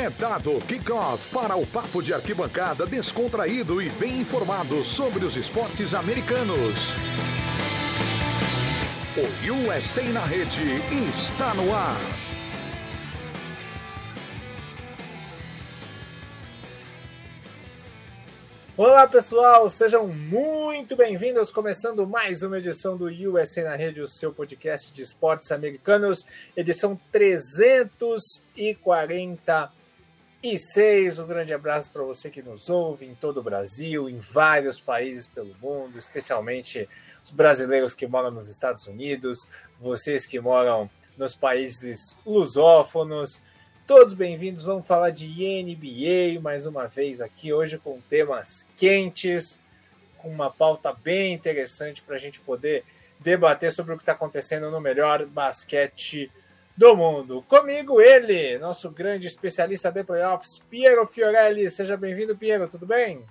É dado kickoff para o papo de arquibancada descontraído e bem informado sobre os esportes americanos. O USA na rede está no ar. Olá pessoal, sejam muito bem-vindos. Começando mais uma edição do USA na Rede, o seu podcast de esportes americanos, edição 346. Um grande abraço para você que nos ouve em todo o Brasil, em vários países pelo mundo, especialmente os brasileiros que moram nos Estados Unidos, vocês que moram nos países lusófonos Todos bem-vindos, vamos falar de NBA mais uma vez aqui, hoje com temas quentes, com uma pauta bem interessante para a gente poder debater sobre o que está acontecendo no melhor basquete do mundo. Comigo ele, nosso grande especialista de playoffs, Piero Fiorelli. Seja bem-vindo, Piero, tudo bem?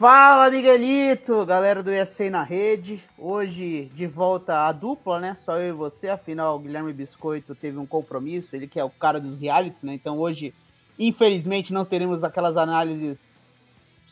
Fala, Miguelito, galera do ESC na rede. Hoje de volta a dupla, né? Só eu e você. Afinal, o Guilherme Biscoito teve um compromisso, ele que é o cara dos realities, né? Então hoje, infelizmente, não teremos aquelas análises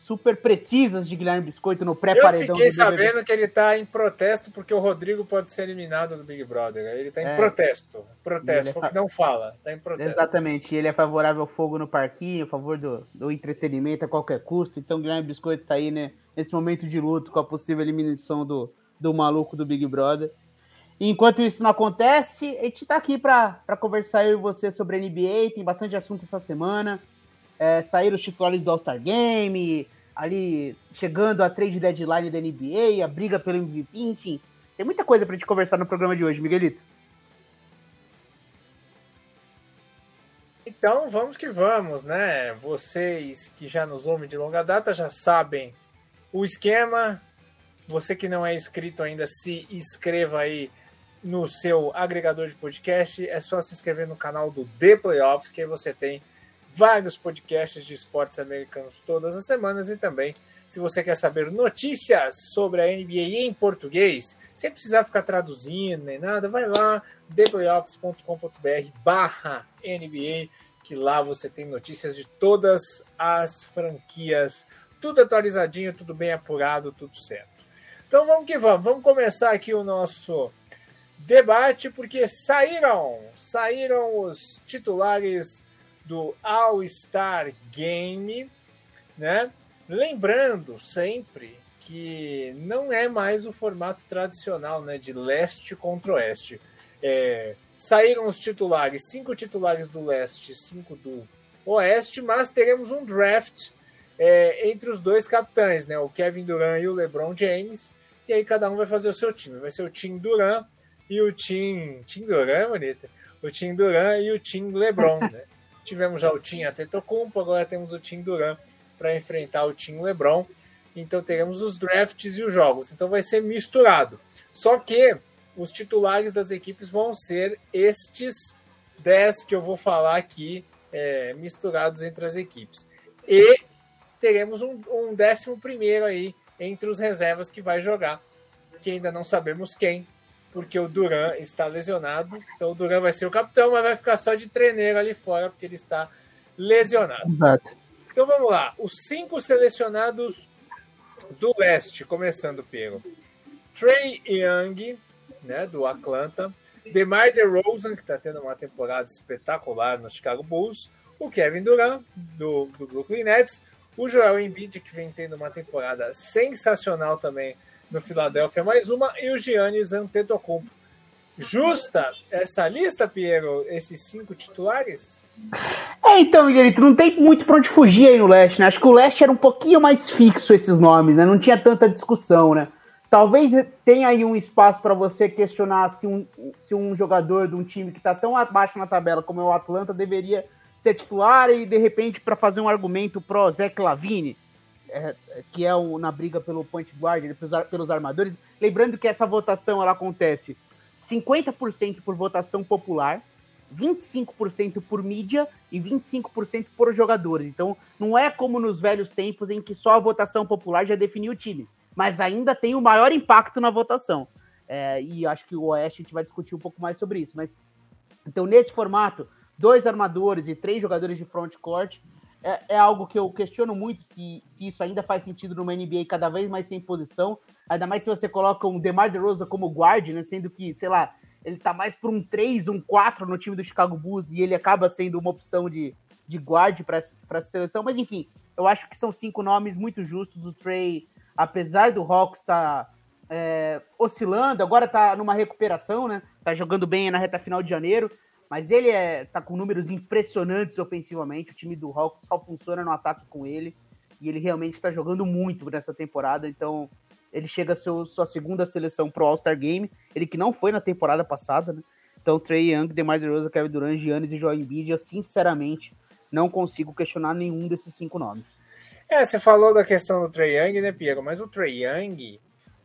super precisas de Guilherme Biscoito no pré-paredão. Eu fiquei sabendo que ele está em protesto porque o Rodrigo pode ser eliminado do Big Brother. Ele está em é. protesto. Protesto, é não fala. Tá em protesto. Exatamente. Ele é favorável ao fogo no parquinho, a favor do, do entretenimento a qualquer custo. Então o Guilherme Biscoito está aí, né, nesse momento de luto com a possível eliminação do, do maluco do Big Brother. E enquanto isso não acontece, a gente está aqui para conversar eu e você sobre a NBA. Tem bastante assunto essa semana. É, saíram os titulares do All-Star Game, ali chegando a trade deadline da NBA, a briga pelo MVP, enfim. Tem muita coisa pra gente conversar no programa de hoje, Miguelito. Então vamos que vamos, né? Vocês que já nos ouvem de longa data já sabem o esquema. Você que não é inscrito ainda, se inscreva aí no seu agregador de podcast. É só se inscrever no canal do The Playoffs, que aí você tem vários podcasts de esportes americanos todas as semanas e também, se você quer saber notícias sobre a NBA em português, sem precisar ficar traduzindo nem nada, vai lá, theplayoffs.com.br barra NBA, que lá você tem notícias de todas as franquias, tudo atualizadinho, tudo bem apurado, tudo certo. Então vamos que vamos, vamos começar aqui o nosso debate, porque saíram, saíram os titulares do All-Star Game, né? Lembrando sempre que não é mais o formato tradicional, né, de leste contra oeste. É, saíram os titulares, cinco titulares do leste, cinco do oeste, mas teremos um draft é, entre os dois capitães, né, o Kevin Durant e o LeBron James, e aí cada um vai fazer o seu time. Vai ser o time Durant e o time, time Durant é bonita, o time Durant e o time LeBron, né? Tivemos já o Tim Atentocumpo, agora temos o Tim Duran para enfrentar o Tim LeBron. Então teremos os drafts e os jogos. Então vai ser misturado. Só que os titulares das equipes vão ser estes 10 que eu vou falar aqui, é, misturados entre as equipes. E teremos um, um décimo primeiro aí entre os reservas que vai jogar, que ainda não sabemos quem, porque o Duran está lesionado. Então o Duran vai ser o capitão, mas vai ficar só de treineiro ali fora, porque ele está lesionado. Exato. Então vamos lá. Os cinco selecionados do leste, começando pelo Trey Young, né, do Atlanta. DeMar DeRozan, que está tendo uma temporada espetacular no Chicago Bulls. O Kevin Durant, do, do Brooklyn Nets. O Joel Embiid, que vem tendo uma temporada sensacional também no Philadelphia mais uma, e o Giannis Antetokounmpo. Justa essa lista, Piero, esses cinco titulares? É, então, Miguelito, não tem muito pra onde fugir aí no leste, né? Acho que o leste era um pouquinho mais fixo esses nomes, né? Não tinha tanta discussão, né? Talvez tenha aí um espaço para você questionar se um, se um jogador de um time que está tão abaixo na tabela como é o Atlanta deveria ser titular e, de repente, para fazer um argumento pro Zé Clavini é, que é um, na briga pelo point guard, pelos, pelos armadores. Lembrando que essa votação ela acontece 50% por votação popular, 25% por mídia e 25% por jogadores. Então, não é como nos velhos tempos em que só a votação popular já definiu o time, mas ainda tem o maior impacto na votação. É, e acho que o Oeste a gente vai discutir um pouco mais sobre isso. Mas então, nesse formato, dois armadores e três jogadores de front court, é, é, algo que eu questiono muito se, se isso ainda faz sentido numa NBA cada vez mais sem posição. Ainda mais se você coloca um DeMar DeRozan como guard, né? Sendo que, sei lá, ele tá mais por um 3, um 4 no time do Chicago Bulls e ele acaba sendo uma opção de, de guard para essa seleção. Mas enfim, eu acho que são cinco nomes muito justos. O Trey, apesar do Hawks estar tá, é, oscilando, agora tá numa recuperação, né? Tá jogando bem na reta final de janeiro. Mas ele é, tá com números impressionantes ofensivamente. O time do Hawks só funciona no ataque com ele. E ele realmente está jogando muito nessa temporada. Então, ele chega a seu, sua segunda seleção pro All-Star Game. Ele que não foi na temporada passada, né? Então, Trey Young, DeMar DeRozan, Kevin Durant, Giannis e Joel Embiid, eu sinceramente não consigo questionar nenhum desses cinco nomes. É, você falou da questão do Trey Young, né, Piero? Mas o Trey Young,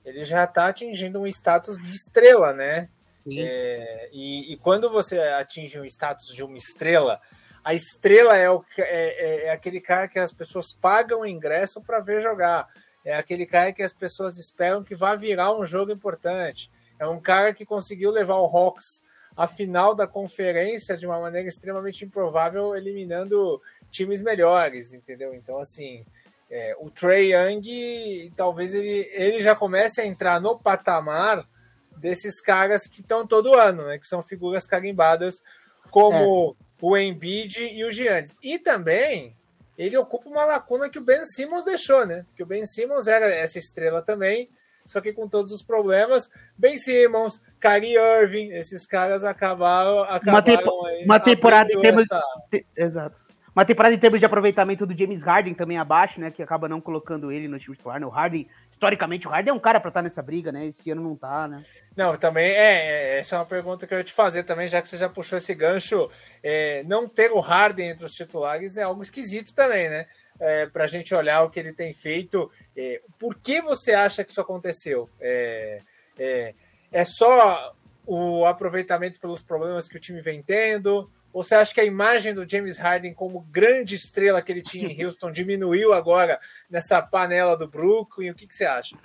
ele já está atingindo um status de estrela, né? É, e, e, quando você atinge um status de uma estrela, a estrela é, o, é, é, é aquele cara que as pessoas pagam ingresso para ver jogar. É aquele cara que as pessoas esperam que vá virar um jogo importante. É um cara que conseguiu levar o Hawks à final da conferência de uma maneira extremamente improvável, eliminando times melhores, entendeu? Então, assim, é, o Trey Young, talvez ele, ele já comece a entrar no patamar desses caras que estão todo ano, né? Que são figuras carimbadas como é. o Embiid e o Giannis. E também ele ocupa uma lacuna que o Ben Simmons deixou, né? Que o Ben Simmons era essa estrela também, só que com todos os problemas. Ben Simmons, Kyrie Irving, esses caras acabaram, acabaram uma, uma temporada em termos... Essa... Exato. Uma temporada em termos de aproveitamento do James Harden também abaixo, né? Que acaba não colocando ele no time titular. Né? O Harden, historicamente, o Harden é um cara para estar tá nessa briga, né? Esse ano não tá, né? Não, também é, é. Essa é uma pergunta que eu ia te fazer também, já que você já puxou esse gancho. É, não ter o Harden entre os titulares é algo esquisito também, né? É, para a gente olhar o que ele tem feito. É, por que você acha que isso aconteceu? É, é, é só o aproveitamento pelos problemas que o time vem tendo? Ou você acha que a imagem do James Harden como grande estrela que ele tinha em Houston diminuiu agora nessa panela do Brooklyn? O que, que você acha?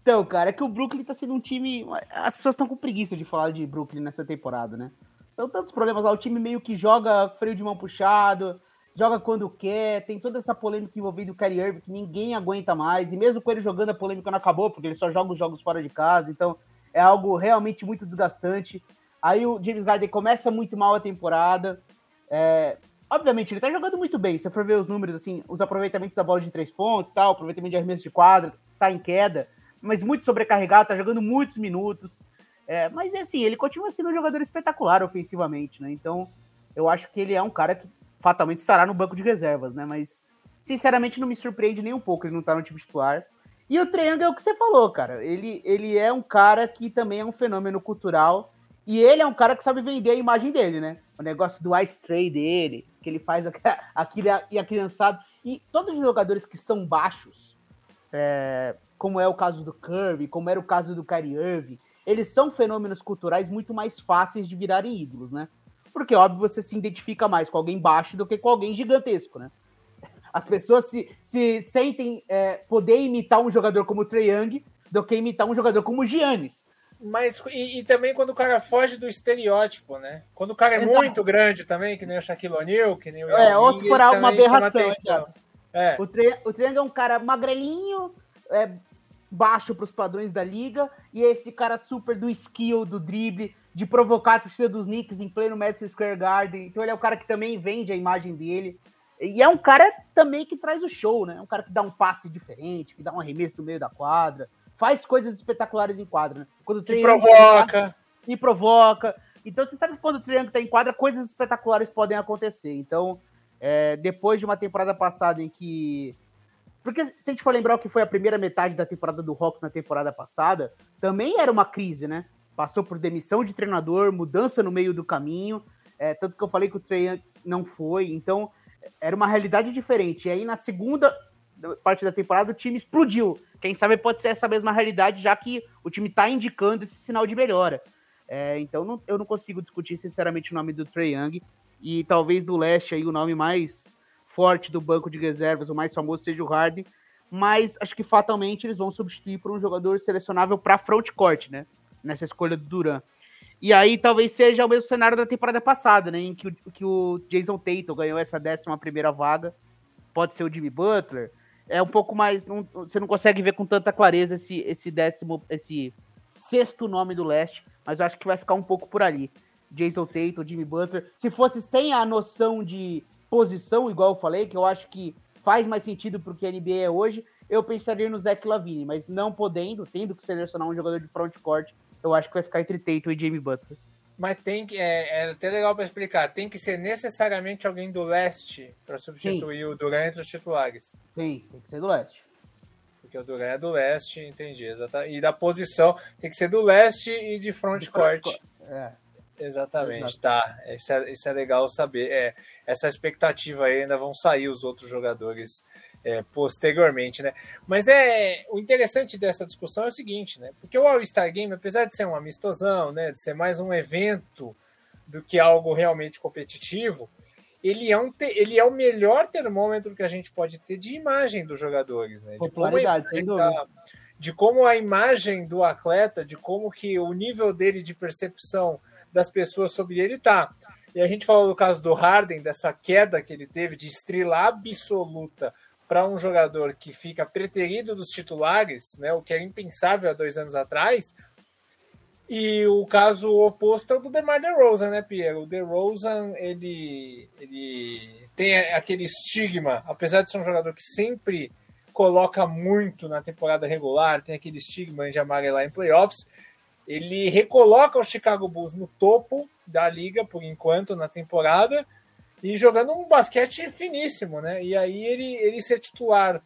Então, cara, é que o Brooklyn tá sendo um time. As pessoas estão com preguiça de falar de Brooklyn nessa temporada, né? São tantos problemas lá. O time meio que joga freio de mão puxado, joga quando quer, tem toda essa polêmica envolvendo o Kyrie Irving que ninguém aguenta mais. E mesmo com ele jogando, a polêmica não acabou, porque ele só joga os jogos fora de casa. Então, é algo realmente muito desgastante. Aí o James Harden começa muito mal a temporada. É, obviamente, ele tá jogando muito bem. Se for ver os números, assim, os aproveitamentos da bola de três pontos, tal, aproveitamento de arremesso de quadra, tá em queda, mas muito sobrecarregado, tá jogando muitos minutos. É, mas é assim, ele continua sendo um jogador espetacular ofensivamente, né? Então, eu acho que ele é um cara que fatalmente estará no banco de reservas, né? Mas, sinceramente, não me surpreende nem um pouco ele não tá no time titular. E o Triângulo é o que você falou, cara. Ele, ele é um cara que também é um fenômeno cultural e ele é um cara que sabe vender a imagem dele, né? O negócio do ice tray dele, que ele faz aquilo e a criançada. E todos os jogadores que são baixos, é, como é o caso do Curry, como era o caso do Kyrie Irving, eles são fenômenos culturais muito mais fáceis de virarem ídolos, né? Porque, óbvio, você se identifica mais com alguém baixo do que com alguém gigantesco, né? As pessoas se, se sentem é, poder imitar um jogador como o Trae Young do que imitar um jogador como o Giannis. Mas e, e, também quando o cara foge do estereótipo, né? Quando o cara é Exato. muito grande também, que nem o Shaquille O'Neal, que nem o É, ou se for uma aberração. É. O, tri o Triângulo é um cara magrelinho, é, baixo para os padrões da liga, e esse cara super do skill, do drible, de provocar a torcida dos Knicks em pleno Madison Square Garden. Então ele é o cara que também vende a imagem dele. E é um cara também que traz o show, né? É um cara que dá um passe diferente, que dá um arremesso no meio da quadra faz coisas espetaculares em quadra, né? Quando o e provoca. e provoca. Então você sabe que quando o Triângulo está em quadra, coisas espetaculares podem acontecer. Então, é, depois de uma temporada passada em que. Porque se a gente for lembrar o que foi a primeira metade da temporada do Hawks na temporada passada, também era uma crise, né? Passou por demissão de treinador, mudança no meio do caminho. É, tanto que eu falei que o Trey não foi. Então, era uma realidade diferente. E aí, na segunda parte da temporada, o time explodiu. Quem sabe pode ser essa mesma realidade, já que o time está indicando esse sinal de melhora. É, então não, eu não consigo discutir sinceramente o nome do Trey Young. E talvez do leste aí o nome mais forte do banco de reservas, o mais famoso seja o Harden. Mas acho que fatalmente eles vão substituir por um jogador selecionável para frontcourt, né? Nessa escolha do Duran. E aí talvez seja o mesmo cenário da temporada passada, né? Em que o, que o Jason Tatum ganhou essa décima primeira vaga. Pode ser o Jimmy Butler. É um pouco mais. Não, você não consegue ver com tanta clareza esse, esse décimo. esse sexto nome do leste. Mas eu acho que vai ficar um pouco por ali. Jason Tatum, Jimmy Butler. Se fosse sem a noção de posição, igual eu falei, que eu acho que faz mais sentido pro que a NBA é hoje, eu pensaria no Zach Lavine, mas não podendo, tendo que selecionar um jogador de frontcourt, eu acho que vai ficar entre Tatum e Jamie Butler. Mas tem que. É, é até legal para explicar. Tem que ser necessariamente alguém do leste para substituir Sim. o Duran entre os titulares. Sim, tem que ser do leste. Porque o Duran é do leste, entendi. Exatamente. E da posição tem que ser do leste e de frontcourt. Front é. Exatamente, Exato. tá. Isso é, isso é legal saber. É, essa expectativa aí ainda vão sair os outros jogadores é, posteriormente, né? Mas é o interessante dessa discussão é o seguinte, né? Porque o All-Star Game, apesar de ser um amistosão, né? De ser mais um evento do que algo realmente competitivo, ele é, um te, ele é o melhor termômetro que a gente pode ter de imagem dos jogadores, né? De Popularidade, sem dúvida. Da, de como a imagem do atleta, de como que o nível dele de percepção das pessoas sobre ele tá. E a gente falou do caso do Harden, dessa queda que ele teve de estrela absoluta para um jogador que fica preterido dos titulares, né, o que era impensável há dois anos atrás. E o caso oposto é o do DeMar DeRozan, né, Pierre? O DeRozan, ele, ele tem aquele estigma, apesar de ser um jogador que sempre coloca muito na temporada regular, tem aquele estigma de amarelar em playoffs, ele recoloca o Chicago Bulls no topo da liga por enquanto na temporada e jogando um basquete finíssimo, né? E aí ele, ele ser titular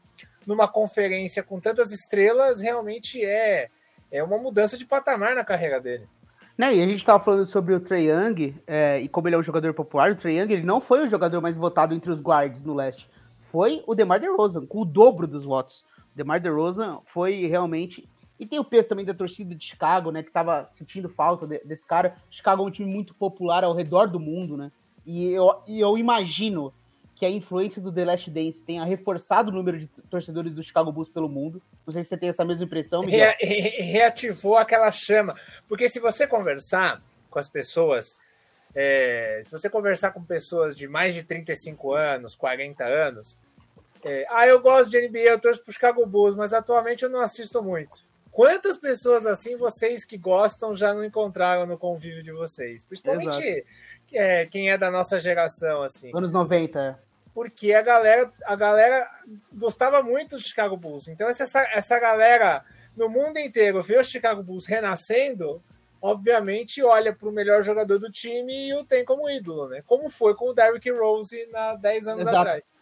numa conferência com tantas estrelas realmente é, é uma mudança de patamar na carreira dele. Né, e a gente estava falando sobre o Trey Young é, e como ele é um jogador popular. O Trey Young ele não foi o jogador mais votado entre os guards no leste. Foi o DeMar DeRozan, com o dobro dos votos. O DeMar DeRozan foi realmente e tem o peso também da torcida de Chicago, né? Que tava sentindo falta de, desse cara. Chicago é um time muito popular ao redor do mundo, né? E eu, e eu imagino que a influência do The Last Dance tenha reforçado o número de torcedores do Chicago Bulls pelo mundo. Não sei se você tem essa mesma impressão, Miguel. Re reativou aquela chama. Porque se você conversar com as pessoas, é, se você conversar com pessoas de mais de 35 anos, 40 anos, é, ah, eu gosto de NBA, eu torço pro Chicago Bulls, mas atualmente eu não assisto muito. Quantas pessoas assim vocês que gostam já não encontraram no convívio de vocês? Principalmente é, quem é da nossa geração, assim. Anos 90. É. Porque a galera, a galera gostava muito do Chicago Bulls. Então, essa, essa galera no mundo inteiro vê o Chicago Bulls renascendo, obviamente olha para o melhor jogador do time e o tem como ídolo, né? Como foi com o Derrick Rose na 10 anos Exato. atrás.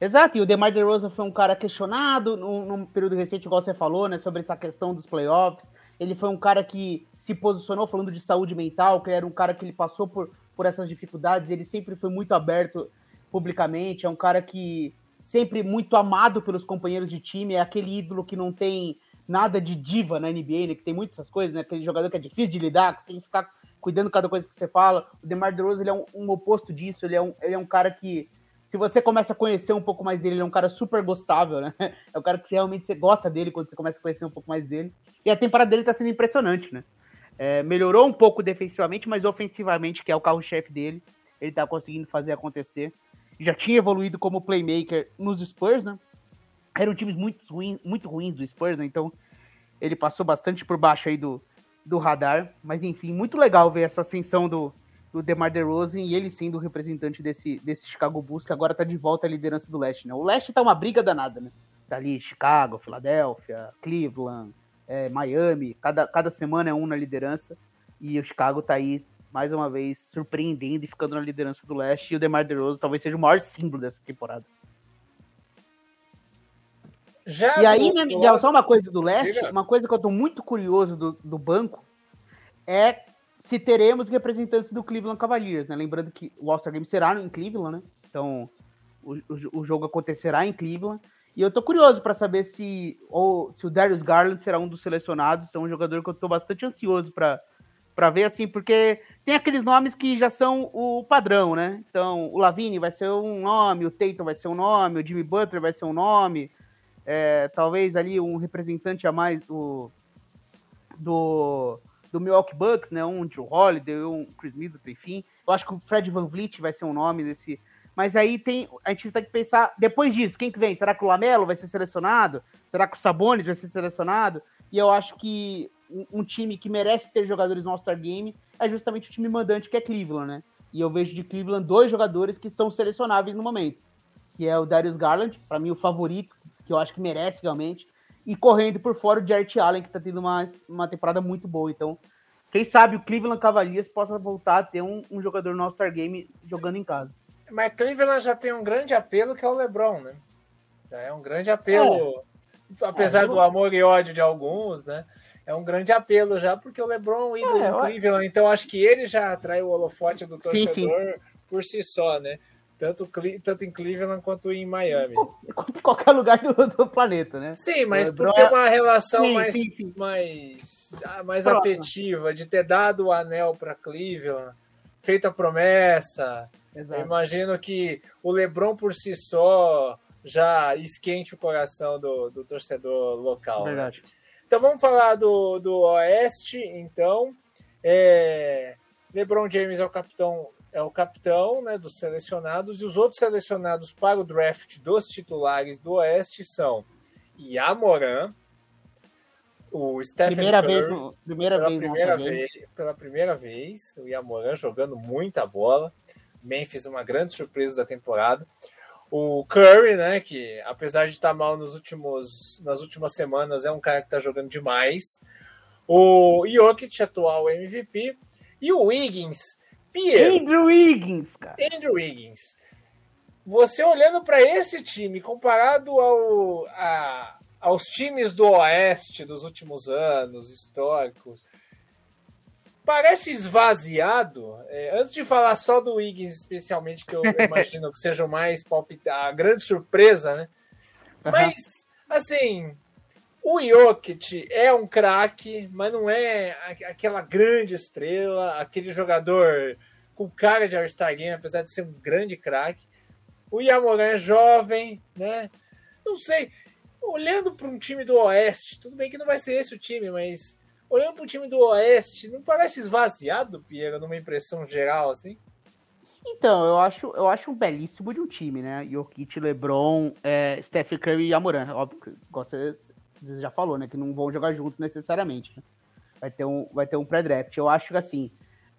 Exato, e o DeMar DeRozan foi um cara questionado num, num, período recente, igual você falou, né, sobre essa questão dos playoffs. Ele foi um cara que se posicionou falando de saúde mental, que era um cara que ele passou por, por essas dificuldades, ele sempre foi muito aberto publicamente, é um cara que sempre muito amado pelos companheiros de time, é aquele ídolo que não tem nada de diva na NBA, né, que tem muitas essas coisas, né, aquele jogador que é difícil de lidar, que você tem que ficar cuidando cada coisa que você fala. O DeMar DeRozan, ele é um, um oposto disso, ele é um, ele é um cara que se você começa a conhecer um pouco mais dele, ele é um cara super gostável, né? É um cara que realmente você gosta dele quando você começa a conhecer um pouco mais dele. E a temporada dele tá sendo impressionante, né? É, melhorou um pouco defensivamente, mas ofensivamente, que é o carro-chefe dele, ele tá conseguindo fazer acontecer. Já tinha evoluído como playmaker nos Spurs, né? Eram times muito, ruim, muito ruins do Spurs, né? Então ele passou bastante por baixo aí do, do radar. Mas enfim, muito legal ver essa ascensão do, do DeMar DeRozan e ele sendo o representante desse, desse Chicago Bulls, que agora tá de volta à liderança do leste, né? O leste tá uma briga danada, né? Tá ali Chicago, Filadélfia, Cleveland, é, Miami, cada, cada semana é um na liderança e o Chicago tá aí mais uma vez surpreendendo e ficando na liderança do leste e o DeMar DeRozan talvez seja o maior símbolo dessa temporada. Já e aí, né, Miguel, só uma coisa do leste, uma coisa que eu tô muito curioso do, do banco é se teremos representantes do Cleveland Cavaliers, né? Lembrando que o All-Star Game será em Cleveland, né? Então, o, o, o jogo acontecerá em Cleveland. E eu tô curioso para saber se, ou, se o Darius Garland será um dos selecionados. É um jogador que eu tô bastante ansioso para para ver, assim, porque tem aqueles nomes que já são o padrão, né? Então, o Lavine vai ser um nome, o Tatum vai ser um nome, o Jimmy Butler vai ser um nome, é, talvez ali um representante a mais do, do do Milwaukee Bucks, né? Um Drew Holiday, um Chris Middleton, enfim. Eu acho que o Fred Van Vliet vai ser um nome desse. Mas aí tem. A gente tem que pensar, depois disso, quem que vem? Será que o Lamelo vai ser selecionado? Será que o Sabonis vai ser selecionado? E eu acho que um, time que merece ter jogadores no All-Star Game é justamente o time mandante que é Cleveland, né? E eu vejo de Cleveland dois jogadores que são selecionáveis no momento. Que é o Darius Garland, para mim o favorito, que eu acho que merece realmente. E correndo por fora o Jarrett Allen, que tá tendo uma, uma temporada muito boa. Então, quem sabe o Cleveland Cavaliers possa voltar a ter um, um jogador no All-Star Game jogando em casa. Mas Cleveland já tem um grande apelo que é o LeBron, né? Já é um grande apelo, é. apesar é, do amor e ódio de alguns, né? É um grande apelo já, porque o LeBron é ídolo é, do Cleveland, então acho que ele já atrai o holofote do torcedor sim, sim. por si só, né? Tanto, tanto em Cleveland quanto em Miami. Quanto em qualquer lugar do, do, planeta, né? Sim, mas por ter uma relação sim, mais, mais, ah, mais afetiva, de ter dado o anel para Cleveland, feito a promessa. Exato. imagino que o LeBron por si só já esquente o coração do, do torcedor local. Né? Verdade. Né? Então vamos falar do, do Oeste, então. É, LeBron James é o capitão é o capitão né, dos selecionados, e os outros selecionados para o draft dos titulares do Oeste são Yamoran, o Stephen primeira Curry, vez, no, primeira pela, vez, primeira vez, pela primeira vez, o Yamoran jogando muita bola. Memphis, uma grande surpresa da temporada. O Curry, né, que apesar de estar mal nos últimos, nas últimas semanas, é um cara que está jogando demais. O Jokic, atual MVP. E o Wiggins, Pierre, Andrew Wiggins, cara. Andrew Wiggins. Você olhando para esse time comparado ao, a, aos times do Oeste dos últimos anos, históricos, parece esvaziado. É, antes de falar só do Wiggins, especialmente, que eu imagino que seja o mais palpitar, a grande surpresa, né? Mas, assim, o Jokic é um craque, mas não é aquela grande estrela, aquele jogador com cara de All-Star Game, apesar de ser um grande craque. O Yamoran é jovem, né? Não sei. Olhando para um time do Oeste, tudo bem que não vai ser esse o time, mas olhando um time do Oeste, não parece esvaziado, Piero, numa impressão geral, assim? Então, eu acho, eu acho um belíssimo de um time, né? Jokic, LeBron, é, Steph Curry e Amoran. Óbvio que você, você já falou, né? Que não vão jogar juntos necessariamente. Né? Vai ter um, vai ter um pré-draft. Eu acho que, assim,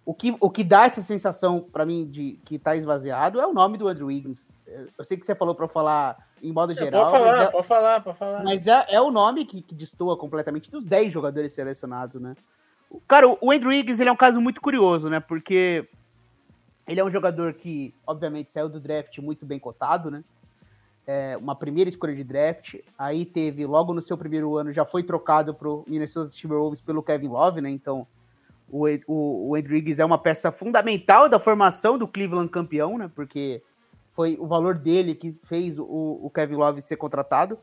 o que, o que dá essa sensação para mim de que tá esvaziado é o nome do Andrew Wiggins. Eu sei que você falou para falar em modo geral. Pode falar, é, pode falar, pode falar. Mas é, é o nome que, que destoa completamente dos 10 jogadores selecionados, né? Cara, o Andrew Wiggins ele é um caso muito curioso, né? Porque ele é um jogador que, obviamente, saiu do draft muito bem cotado, né? É uma primeira escolha de draft. Aí teve, logo no seu primeiro ano, já foi trocado pro Minnesota Timberwolves pelo Kevin Love, né? Então, o, o, o Rodrigues é uma peça fundamental da formação do Cleveland campeão, né? Porque foi o valor dele que fez o, o Kevin Love ser contratado.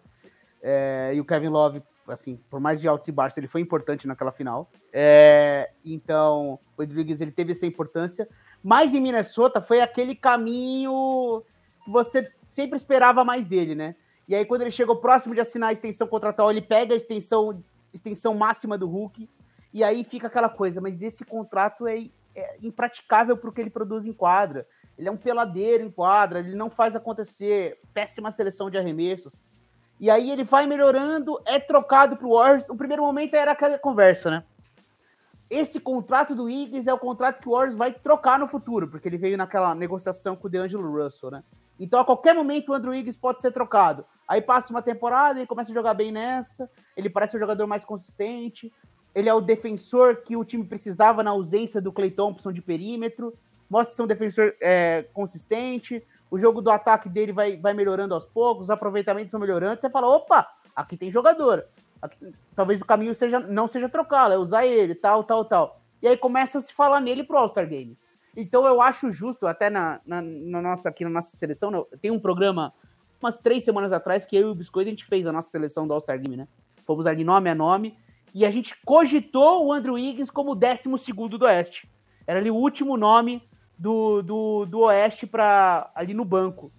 É, e o Kevin Love, assim, por mais de altos e baixos, ele foi importante naquela final. É, então, o Rodrigues ele teve essa importância. Mas em Minnesota foi aquele caminho que você sempre esperava mais dele, né? E aí, quando ele chegou próximo de assinar a extensão contratual, ele pega a extensão, extensão máxima do Hulk e aí fica aquela coisa, mas esse contrato é, é impraticável para o que ele produz em quadra. Ele é um peladeiro em quadra, ele não faz acontecer, péssima seleção de arremessos. E aí ele vai melhorando, é trocado para o Warriors. O primeiro momento era aquela conversa, né? Esse contrato do Wiggins é o contrato que o Warriors vai trocar no futuro, porque ele veio naquela negociação com o DeAngelo Russell, né? Então, a qualquer momento, o Andrew Wiggins pode ser trocado. Aí passa uma temporada, ele começa a jogar bem nessa, ele parece um jogador mais consistente, ele é o defensor que o time precisava na ausência do Clay Thompson de perímetro. Mostra ser um defensor é, consistente. O jogo do ataque dele vai, vai melhorando aos poucos, os aproveitamentos são melhorando. Você fala, opa, aqui tem jogador. Aqui, talvez o caminho seja não seja trocá-lo, é usar ele, tal, tal, tal. E aí começa a se falar nele pro All-Star Game. Então eu acho justo, até na, na, na, nossa, aqui na nossa seleção, né, tem um programa umas três semanas atrás que eu e o Biscoito a gente fez a nossa seleção do All-Star Game, né? Fomos ali nome a nome e a gente cogitou o Andrew Wiggins como o 12 do Oeste. Era ali o último nome do, do, do Oeste para ali no banco.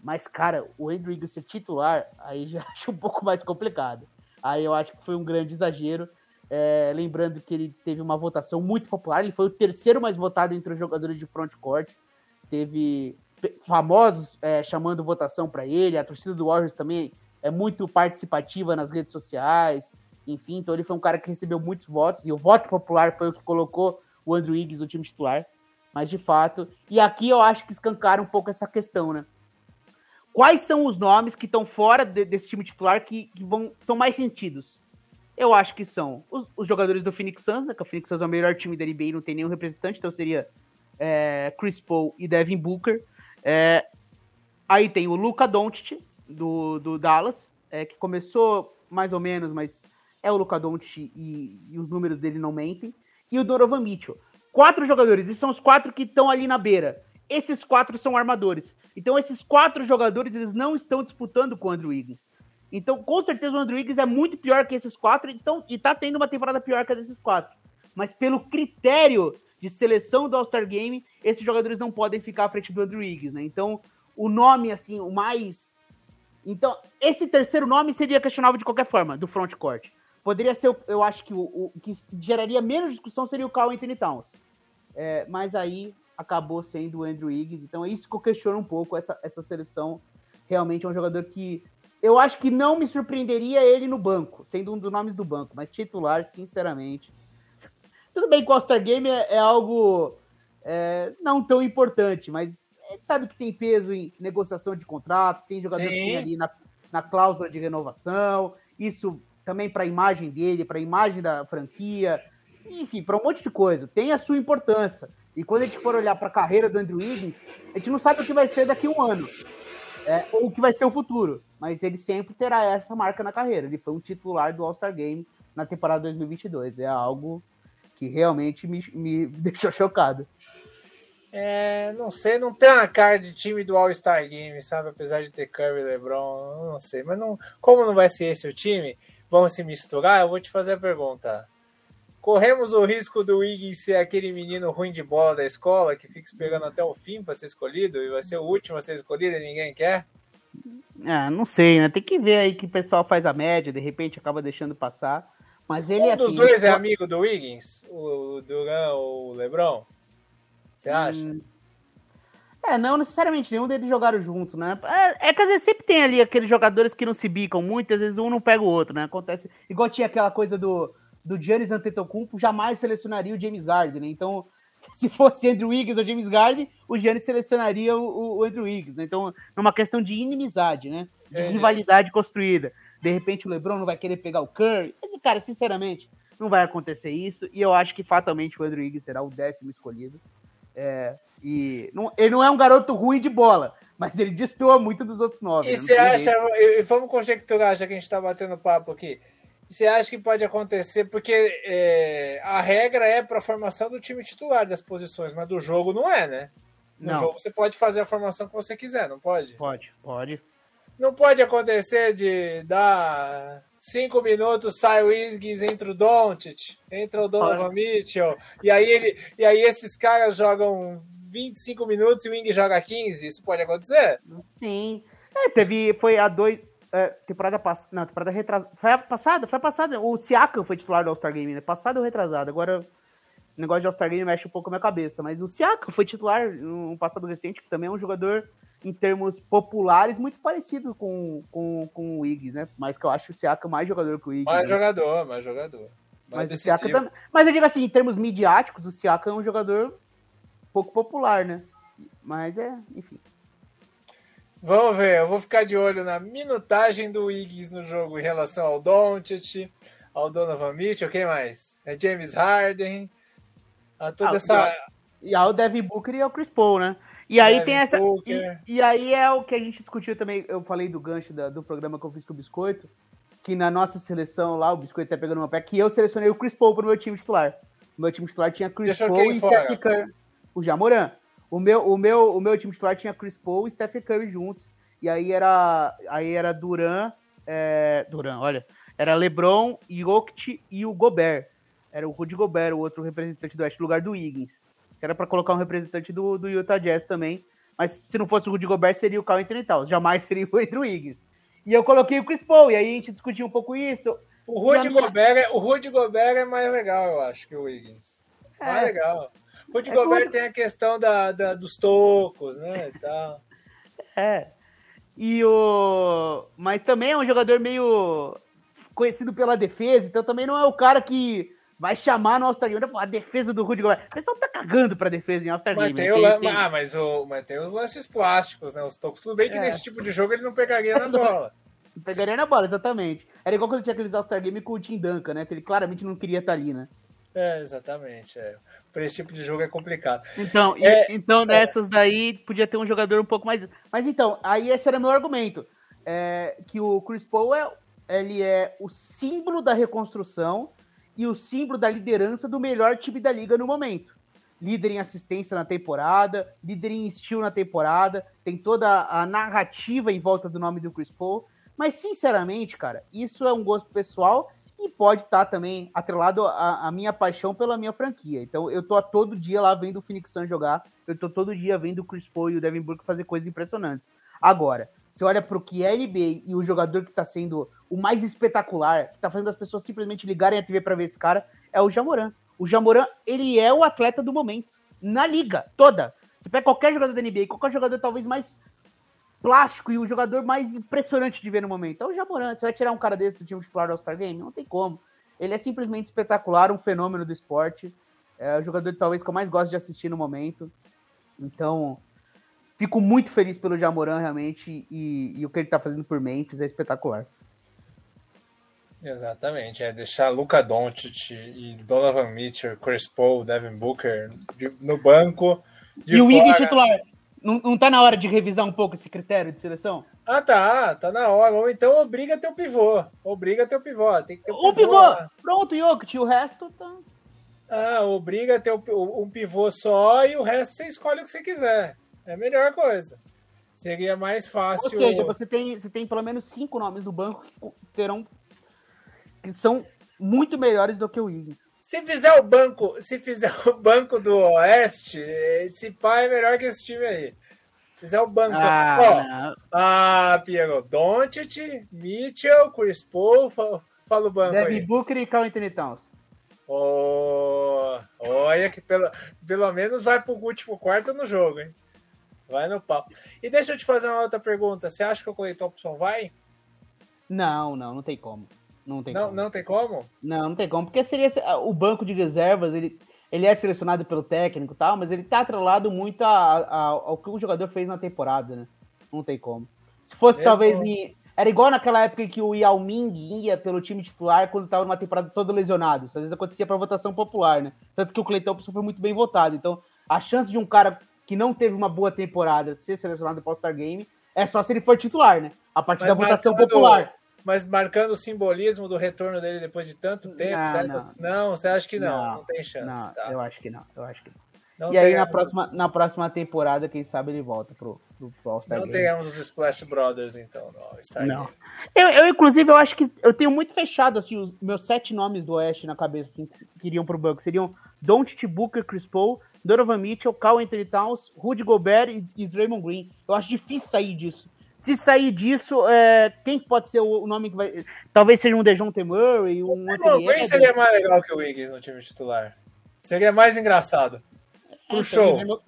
Mas, cara, o Andrew ser titular, aí já acho um pouco mais complicado. Aí eu acho que foi um grande exagero. É, lembrando que ele teve uma votação muito popular, ele foi o terceiro mais votado entre os jogadores de frontcourt. Teve famosos é, chamando votação para ele, a torcida do Warriors também é muito participativa nas redes sociais, enfim, então ele foi um cara que recebeu muitos votos, e o voto popular foi o que colocou o Andrew no time titular, mas de fato, e aqui eu acho que escancaram um pouco essa questão, né? Quais são os nomes que estão fora de, desse time titular que, que, vão, são mais sentidos? Eu acho que são os, os, jogadores do Phoenix Suns, né? Que o Phoenix Suns é o melhor time da NBA, não tem nenhum representante, então seria é, Chris Paul e Devin Booker. É, aí tem o Luca Doncic, do, do Dallas, é, que começou mais ou menos, mas é o Luca Doncic e, e, os números dele não mentem. E o Donovan Mitchell. Quatro jogadores, e são os quatro que estão ali na beira. Esses quatro são armadores. Então esses quatro jogadores, eles não estão disputando com o Andrew Wiggins. Então, com certeza, o Andrew Wiggins é muito pior que esses quatro, então, e tá tendo uma temporada pior que a desses quatro. Mas pelo critério de seleção do All-Star Game, esses jogadores não podem ficar à frente do Andrew Wiggins, né? Então, o nome, assim, o mais. Então, esse terceiro nome seria questionável de qualquer forma, do frontcourt. Poderia ser, eu acho que o, o, que geraria menos discussão seria o Carl Anthony Towns. É, mas aí acabou sendo o Andrew Wiggins. Então é isso que eu questiono um pouco essa, essa seleção. Realmente é um jogador que eu acho que não me surpreenderia ele no banco, sendo um dos nomes do banco, mas titular, sinceramente. Tudo bem que o All-Star Game é, é algo é, não tão importante, mas a gente sabe que tem peso em negociação de contrato, tem jogador Sim. que tem ali na, na cláusula de renovação, isso também para a imagem dele, para a imagem da franquia, enfim, para um monte de coisa. Tem a sua importância. E quando a gente for olhar para a carreira do Andrew Wiggins, a gente não sabe o que vai ser daqui a um ano, é, ou o que vai ser o futuro. Mas ele sempre terá essa marca na carreira. Ele foi um titular do All-Star Game na temporada 2022. É algo que realmente me, me deixou chocado. É, não sei, não tem uma cara de time do All-Star Game, sabe? Apesar de ter Curry e LeBron, não sei. Mas não, como não vai ser esse o time, vão se misturar, eu vou te fazer a pergunta. Corremos o risco do Wiggins ser aquele menino ruim de bola da escola que fica esperando até o fim para ser escolhido e vai ser o último a ser escolhido e ninguém quer? Ah, não sei, né? Tem que ver aí que o pessoal faz a média, de repente acaba deixando passar. Mas ele um assim. dos dois é amigo do Wiggins? O Duran ou o Lebron? Você acha? Hum... É, não necessariamente nenhum deles jogaram junto, né? É, é que às vezes sempre tem ali aqueles jogadores que não se bicam muito, às vezes um não pega o outro, né? Acontece. Igual tinha aquela coisa do do Giannis Antetokounmpo jamais selecionaria o James Harden, né? Então, se fosse Andrew Wiggins ou James Harden, o Giannis selecionaria o, o Andrew Wiggins. Né? Então, é uma questão de inimizade, né? De é. rivalidade construída. De repente o LeBron não vai querer pegar o Curry. Mas, cara, sinceramente, não vai acontecer isso. E eu acho que fatalmente o Andrew Wiggins será o décimo escolhido. É, e não, ele não é um garoto ruim de bola, mas ele destoa muito dos outros nove. E você acha, vamos conjecturar, já que a gente está batendo papo aqui, você acha que pode acontecer? Porque é, a regra é para a formação do time titular das posições, mas do jogo não é, né? No não. jogo você pode fazer a formação que você quiser, não pode? Pode, pode. Não pode acontecer de dar cinco minutos, sai o Wiggins, entra o Doncic, entra o Donovan Mitchell, e aí, ele, e aí esses caras jogam 25 minutos e o Wing joga 15, isso pode acontecer? Sim. É, teve, foi há dois, é, temporada passada. Não, temporada retrasada. Foi a passada? Foi a passada. O Siakam foi titular do All-Star Game, né? Passado ou retrasado. Agora, o negócio de All-Star Game mexe um pouco a minha cabeça. Mas o Siakam foi titular no passado recente, que também é um jogador, em termos populares, muito parecido com, com, com o Wiggs, né? Mas que eu acho o Siakam mais jogador que o Wiggs. Mais né? jogador, mais jogador. Mais mas, o Siakam também, mas eu digo assim, em termos midiáticos, o Siakam é um jogador pouco popular, né? Mas é, enfim. Vamos ver, eu vou ficar de olho na minutagem do Wiggins no jogo em relação ao Doncic, ao Donovan Mitchell, quem mais? É James Harden, a toda ah, essa... E ao Devin Booker e ao Chris Paul, né? E aí Devin tem essa... E, e, aí é o que a gente discutiu também, eu falei do gancho da, do programa que eu fiz com o Biscoito, que na nossa seleção lá, o Biscoito tá pegando uma pé, que eu selecionei o Chris Paul pro meu time titular. O meu time titular tinha Chris Deixou Paul e Steph Curry. O Jamoran. O meu, o meu, o meu time titular tinha Chris Paul e Stephen Curry juntos. E aí era, aí era Duran, é, Duran, olha, era LeBron, Jokic e o Gobert. Era o Rudy Gobert, o outro representante do Oeste, no lugar do Higgins. Era para colocar um representante do, do Utah Jazz também. Mas se não fosse o Rudy Gobert, seria o Carl Anthony Towns. Jamais seria o Andrew Higgins. E eu coloquei o Chris Paul, e aí a gente discutiu um pouco isso. O Rudy, minha... Gobert é, o Rudy Gobert é mais legal, eu acho, que o Wiggins. É. Mais legal. O Rudy é Gobert como... tem a questão da, da, dos tocos, né? E tal. É. E o. Mas também é um jogador meio conhecido pela defesa, então também não é o cara que vai chamar no All-Star Game. A defesa do Rudy Gobert. O pessoal tá cagando pra defesa em All-Star Game. Tem, tem, tem... Ah, mas, o... mas tem os lances plásticos, né? Os tocos. Tudo bem que é. nesse tipo de jogo ele não pegaria na bola. Não pegaria na bola, exatamente. Era igual quando tinha aqueles All-Star Game com o Tim Duncan, né? Que ele claramente não queria estar ali, né? É, exatamente. É. Por esse tipo de jogo é complicado. Então, é, então é. nessas daí podia ter um jogador um pouco mais. Mas então, aí esse era meu argumento. É, que o Chris Paul é, ele é o símbolo da reconstrução e o símbolo da liderança do melhor time da liga no momento. Líder em assistência na temporada, líder em estilo na temporada, tem toda a narrativa em volta do nome do Chris Paul. Mas, sinceramente, cara, isso é um gosto pessoal e pode estar tá também atrelado à, minha paixão pela minha franquia. Então, eu tô todo dia lá vendo o Phoenix Suns jogar, eu tô todo dia vendo o Chris Paul e o Devin Booker fazer coisas impressionantes. Agora, você olha para o que é NBA e o jogador que está sendo o mais espetacular, que está fazendo as pessoas simplesmente ligarem a TV para ver esse cara, é o Jamoran. O Jamoran, ele é o atleta do momento. Na liga toda. Você pega qualquer jogador da NBA, qualquer jogador talvez mais plástico e o jogador mais impressionante de ver no momento. É o Jamoran. Você vai tirar um cara desse do time titular do All-Star Game? Não tem como. Ele é simplesmente espetacular, um fenômeno do esporte. É o jogador talvez que eu mais gosto de assistir no momento. Então, fico muito feliz pelo Jamoran, realmente. E, e o que ele está fazendo por Memphis é espetacular. Exatamente, é deixar Luca Doncic e Donovan Mitchell, Chris Paul, Devin Booker de, no banco. e o Wiggins titular. Não, não tá na hora de revisar um pouco esse critério de seleção? Ah, tá, tá na hora. Ou então obriga teu pivô. Obriga teu pivô. Tem que ter um pivô. pivô. Pronto, Jokic, o resto tá. Ah, obriga ter um pivô só e o resto você escolhe o que você quiser. É a melhor coisa. Seria mais fácil. Ou seja, você tem, você tem pelo menos cinco nomes no banco que terão. que são muito melhores do que o Wiggins. Se fizer o banco, se fizer o banco do Oeste, esse pai é melhor que esse time aí. Se fizer o banco. Ah, Ó, ah Piero, Doncic, Mitchell, Chris Paul, fala o banco Devin aí. Booker e Carl Anthony Towns. Oh, olha que pelo, pelo menos vai pro último quarto no jogo, hein? Vai no pau. E deixa eu te fazer uma outra pergunta. Você acha que o Clay Thompson vai? Não, não, não tem como. Não tem não, como. Não tem como? Não, não tem como. Porque seria o banco de reservas, ele, ele é selecionado pelo técnico e tal, mas ele tá atrelado muito a, a, ao que o jogador fez na temporada, né? Não tem como. Se fosse Mesmo... talvez em, Era igual naquela época que o Yao Ming ia pelo time titular quando tava numa temporada todo lesionado. Isso às vezes acontecia para votação popular, né? Tanto que o Cleiton foi muito bem votado. Então, a chance de um cara que não teve uma boa temporada ser selecionado para o All-Star Game é só se ele for titular, né? A partir mas da votação popular mas marcando o simbolismo do retorno dele depois de tanto tempo, não, não. não você acha que não? Não, não tem chance. Não, tá. Eu acho que não, eu acho que não. não e aí na próxima, os... na próxima temporada, quem sabe ele volta pro, pro, pro All-Star Não Game. tenhamos os Splash Brothers, então, no All-Star Não. Eu, eu, inclusive, eu acho que eu tenho muito fechado, assim, os meus sete nomes do Oeste na cabeça, assim, que iriam pro banco. Seriam Don't Booker, Chris Paul, Donovan Mitchell, Carl Anthony Towns, Rudy Gobert e, e Draymond Green. Eu acho difícil sair disso. Se sair disso, é, quem pode ser o nome que vai. Talvez seja um Dejounte Murray, um. O Green seria mais legal que o Wiggins no time titular. Seria mais engraçado. Pro é, show.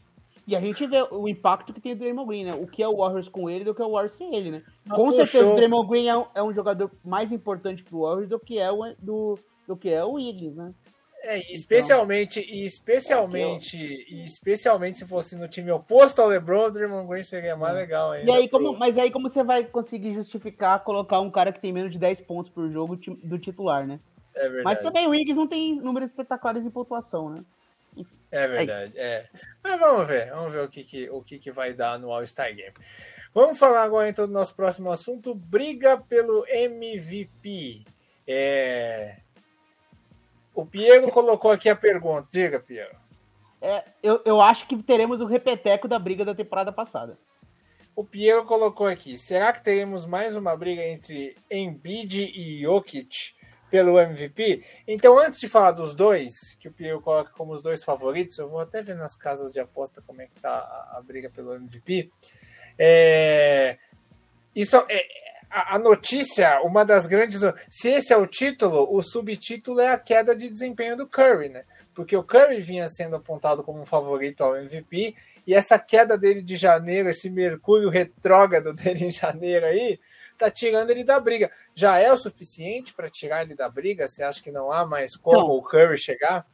E a gente vê o impacto que tem o Draymond Green, né? O que é o Warriors com ele do que é o Warriors sem ele, né? Ah, com certeza show. o Draymond Green é um, é um, jogador mais importante pro Warriors do que é o, do, do que é o Wiggins, né? É, especialmente, então, e especialmente, e especialmente se fosse no time oposto ao LeBron, o Draymond Green seria mais é. legal ainda. E aí, como, mas aí como você vai conseguir justificar colocar um cara que tem menos de 10 pontos por jogo do titular, né? É verdade. Mas também o Wiggins não tem números espetaculares em pontuação, né? É, é verdade, é, é. Mas vamos ver, vamos ver o que, que, o que, que vai dar no All-Star Game. Vamos falar agora então do nosso próximo assunto, briga pelo MVP. É, o Piero colocou aqui a pergunta. Diga, Piero. É, eu, eu acho que teremos o repeteco da briga da temporada passada. O Piero colocou aqui: será que teremos mais uma briga entre Embiid e Jokic pelo MVP? Então, antes de falar dos dois, que o Piero coloca como os dois favoritos, eu vou até ver nas casas de aposta como é que tá a, a briga pelo MVP. É, isso é, a, a, notícia, uma das grandes. Se esse é o título, o subtítulo é a queda de desempenho do Curry, né? Porque o Curry vinha sendo apontado como um favorito ao MVP, e essa queda dele de janeiro, esse mercúrio retrógrado dele em janeiro aí, tá tirando ele da briga. Já é o suficiente para tirar ele da briga? Você acha que não há mais como não. o Curry chegar?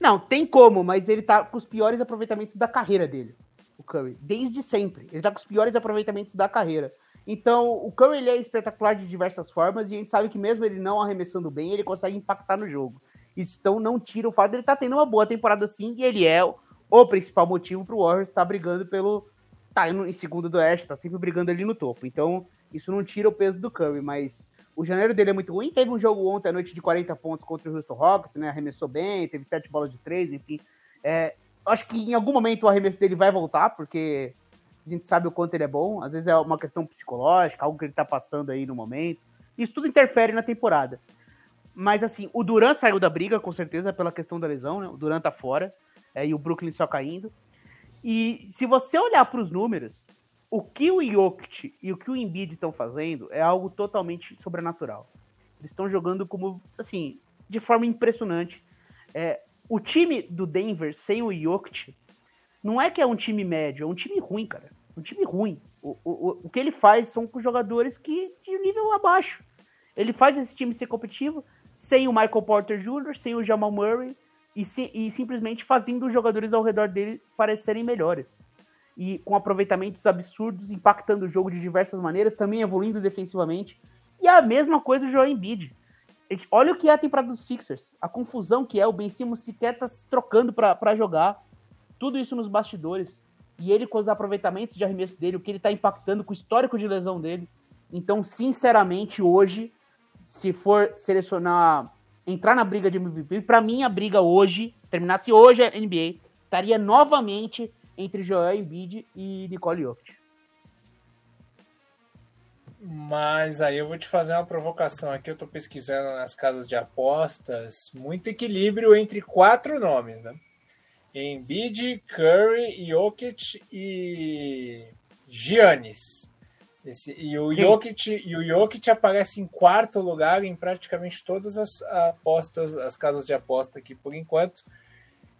Não, tem como, mas ele tá com os piores aproveitamentos da carreira dele, o Curry, desde sempre. Ele tá com os piores aproveitamentos da carreira. Então, o Curry ele é espetacular de diversas formas e a gente sabe que mesmo ele não arremessando bem, ele consegue impactar no jogo. Isso então não tira o fato de ele estar tá tendo uma boa temporada sim e ele é o, o principal motivo para o Warriors estar tá brigando pelo tá em segundo do Oeste, tá sempre brigando ali no topo. Então, isso não tira o peso do Curry, mas o janeiro dele é muito ruim. Teve um jogo ontem à noite de 40 pontos contra o Houston Rockets, né? Arremessou bem, teve sete bolas de três, enfim. É, acho que em algum momento o arremesso dele vai voltar, porque a gente sabe o quanto ele é bom. Às vezes é uma questão psicológica, algo que ele tá passando aí no momento. Isso tudo interfere na temporada. Mas assim, o Duran saiu da briga, com certeza, pela questão da lesão, né? O Duran tá fora. É, e o Brooklyn só caindo. E se você olhar para os números, o que o Jokic e o que o Embiid estão fazendo é algo totalmente sobrenatural. Eles estão jogando como, assim, de forma impressionante. É, o time do Denver sem o Jokic não é que é um time médio, é um time ruim, cara um time ruim. O, o, o que ele faz são com jogadores que de nível abaixo. Ele faz esse time ser competitivo sem o Michael Porter Jr., sem o Jamal Murray e, e simplesmente fazendo os jogadores ao redor dele parecerem melhores. E com aproveitamentos absurdos, impactando o jogo de diversas maneiras, também evoluindo defensivamente. E a mesma coisa o Joel Embiid. Olha o que é a temporada dos Sixers. A confusão que é, o Ben Simmons sequer tá se trocando para jogar. Tudo isso nos bastidores e ele com os aproveitamentos de arremesso dele, o que ele está impactando com o histórico de lesão dele. Então, sinceramente, hoje, se for selecionar, entrar na briga de MVP, para mim a briga hoje, se terminasse hoje a NBA, estaria novamente entre Joel Embiid e Nicole Jokic. Mas aí eu vou te fazer uma provocação aqui. Eu estou pesquisando nas casas de apostas. Muito equilíbrio entre quatro nomes, né? Embiid, Curry, Jokic e Giannis. Esse, e o Jokic, e o Jokic aparece em quarto lugar em praticamente todas as apostas, as casas de aposta aqui por enquanto.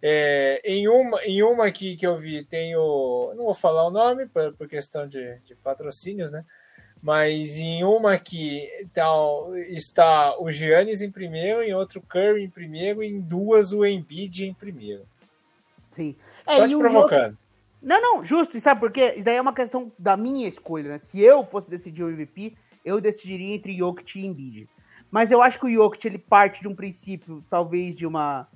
É, em, uma, em uma aqui que eu vi, tem o. Não vou falar o nome por, por questão de, de patrocínios, né? Mas em uma aqui tá, está o Giannis em primeiro, em outro Curry em primeiro, em duas o Embiid em primeiro. Sim. É, Só te provocando. Jogo... Não, não, justo. E sabe por quê? Isso daí é uma questão da minha escolha, né? Se eu fosse decidir o MVP, eu decidiria entre Jokic e Embiid. Mas eu acho que o Jokic, ele parte de um princípio, talvez de uma...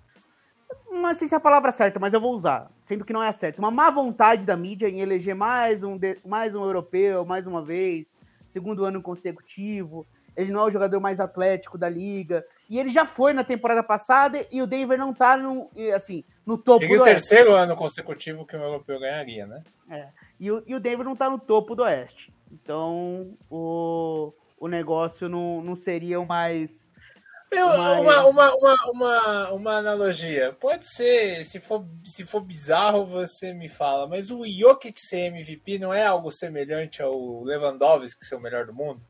Não sei se é a palavra certa, mas eu vou usar, sendo que não é a certa. Uma má vontade da mídia em eleger mais um, de... mais um europeu, mais uma vez, segundo ano consecutivo. Ele não é o jogador mais atlético da liga. E ele já foi na temporada passada e o Denver não tá no, assim, no topo Seria do o terceiro ano consecutivo que o europeu ganharia, né? É. E o, e o Denver não tá no topo do Oeste. Então o, o negócio não, não seria o mais. Meu, uma, uma, uma, uma, uma analogia. Pode ser, se for, se for bizarro, você me fala, mas o Jokic ser MVP não é algo semelhante ao Lewandowski ser o melhor do mundo?